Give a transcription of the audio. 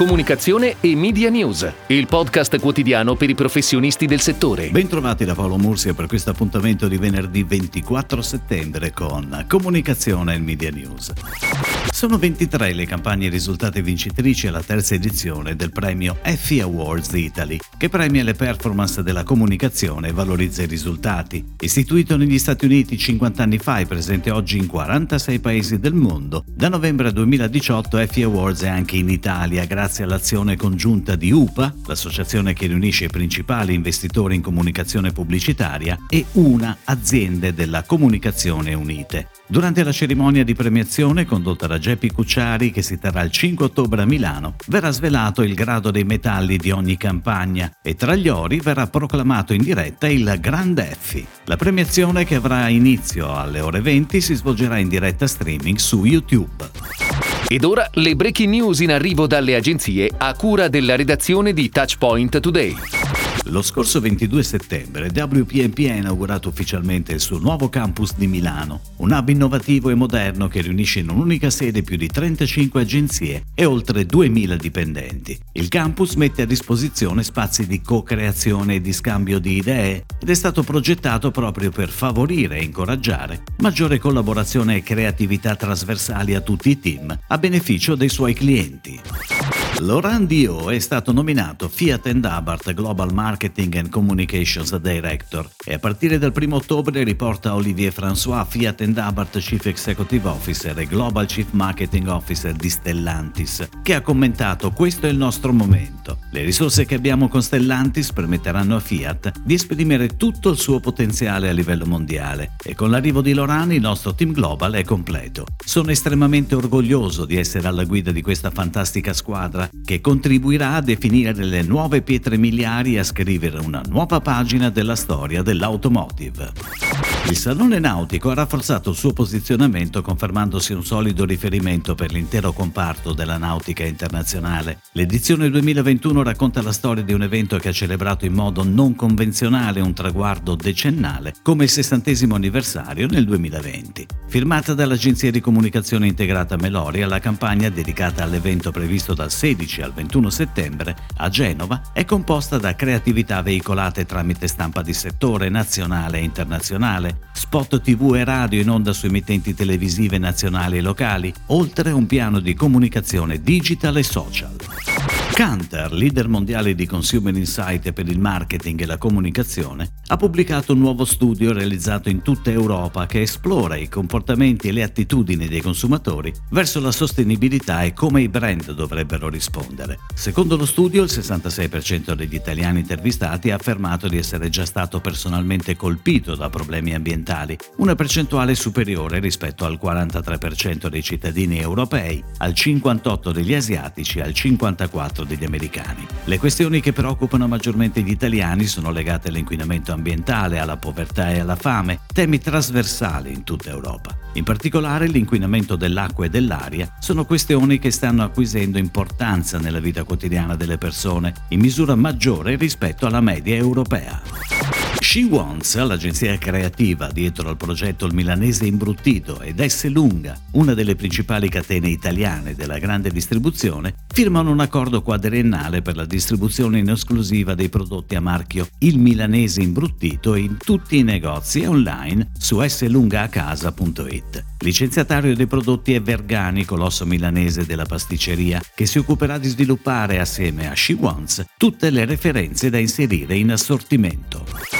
Comunicazione e Media News, il podcast quotidiano per i professionisti del settore. Bentrovati da Paolo Mursia per questo appuntamento di venerdì 24 settembre con Comunicazione e Media News. Sono 23 le campagne risultate vincitrici alla terza edizione del premio Effie Awards Italy, che premia le performance della comunicazione e valorizza i risultati. Istituito negli Stati Uniti 50 anni fa e presente oggi in 46 paesi del mondo, da novembre 2018 Effie Awards è anche in Italia grazie all'azione congiunta di UPA, l'associazione che riunisce i principali investitori in comunicazione pubblicitaria, e una aziende della Comunicazione Unite. Durante la cerimonia di premiazione condotta da Geppi Cucciari, che si terrà il 5 ottobre a Milano, verrà svelato il grado dei metalli di ogni campagna e tra gli ori verrà proclamato in diretta il Grand Effi. La premiazione che avrà inizio alle ore 20 si svolgerà in diretta streaming su YouTube. Ed ora le breaking news in arrivo dalle agenzie a cura della redazione di Touchpoint Today. Lo scorso 22 settembre WPMP ha inaugurato ufficialmente il suo nuovo campus di Milano, un hub innovativo e moderno che riunisce in un'unica sede più di 35 agenzie e oltre 2000 dipendenti. Il campus mette a disposizione spazi di co-creazione e di scambio di idee ed è stato progettato proprio per favorire e incoraggiare maggiore collaborazione e creatività trasversali a tutti i team a beneficio dei suoi clienti. Laurent Dio è stato nominato Fiat and Abarth Global Marketing and Communications Director e a partire dal 1 ottobre riporta Olivier François, Fiat and Abarth Chief Executive Officer e Global Chief Marketing Officer di Stellantis, che ha commentato questo è il nostro momento. Le risorse che abbiamo con Stellantis permetteranno a Fiat di esprimere tutto il suo potenziale a livello mondiale e con l'arrivo di Laurent il nostro team global è completo. Sono estremamente orgoglioso di essere alla guida di questa fantastica squadra che contribuirà a definire le nuove pietre miliari e a scrivere una nuova pagina della storia dell'automotive. Il Salone Nautico ha rafforzato il suo posizionamento confermandosi un solido riferimento per l'intero comparto della nautica internazionale. L'edizione 2021 racconta la storia di un evento che ha celebrato in modo non convenzionale un traguardo decennale come il sessantesimo anniversario nel 2020. Firmata dall'agenzia di comunicazione integrata Meloria, la campagna dedicata all'evento previsto dal 16 al 21 settembre a Genova è composta da creatività veicolate tramite stampa di settore nazionale e internazionale, spot tv e radio in onda su emittenti televisive nazionali e locali, oltre a un piano di comunicazione digital e social. Canter, leader mondiale di consumer insight per il marketing e la comunicazione, ha pubblicato un nuovo studio realizzato in tutta Europa che esplora i comportamenti e le attitudini dei consumatori verso la sostenibilità e come i brand dovrebbero rispondere. Secondo lo studio, il 66% degli italiani intervistati ha affermato di essere già stato personalmente colpito da problemi ambientali, una percentuale superiore rispetto al 43% dei cittadini europei, al 58% degli asiatici al 54% degli americani. Le questioni che preoccupano maggiormente gli italiani sono legate all'inquinamento ambientale, alla povertà e alla fame, temi trasversali in tutta Europa. In particolare l'inquinamento dell'acqua e dell'aria sono questioni che stanno acquisendo importanza nella vita quotidiana delle persone, in misura maggiore rispetto alla media europea. She Wants, l'agenzia creativa dietro al progetto Il Milanese Imbruttito ed S Lunga, una delle principali catene italiane della grande distribuzione, firmano un accordo quadriennale per la distribuzione in esclusiva dei prodotti a marchio Il Milanese Imbruttito in tutti i negozi online su slungaacasa.it. Licenziatario dei prodotti è Vergani, colosso milanese della pasticceria, che si occuperà di sviluppare assieme a She Wants tutte le referenze da inserire in assortimento.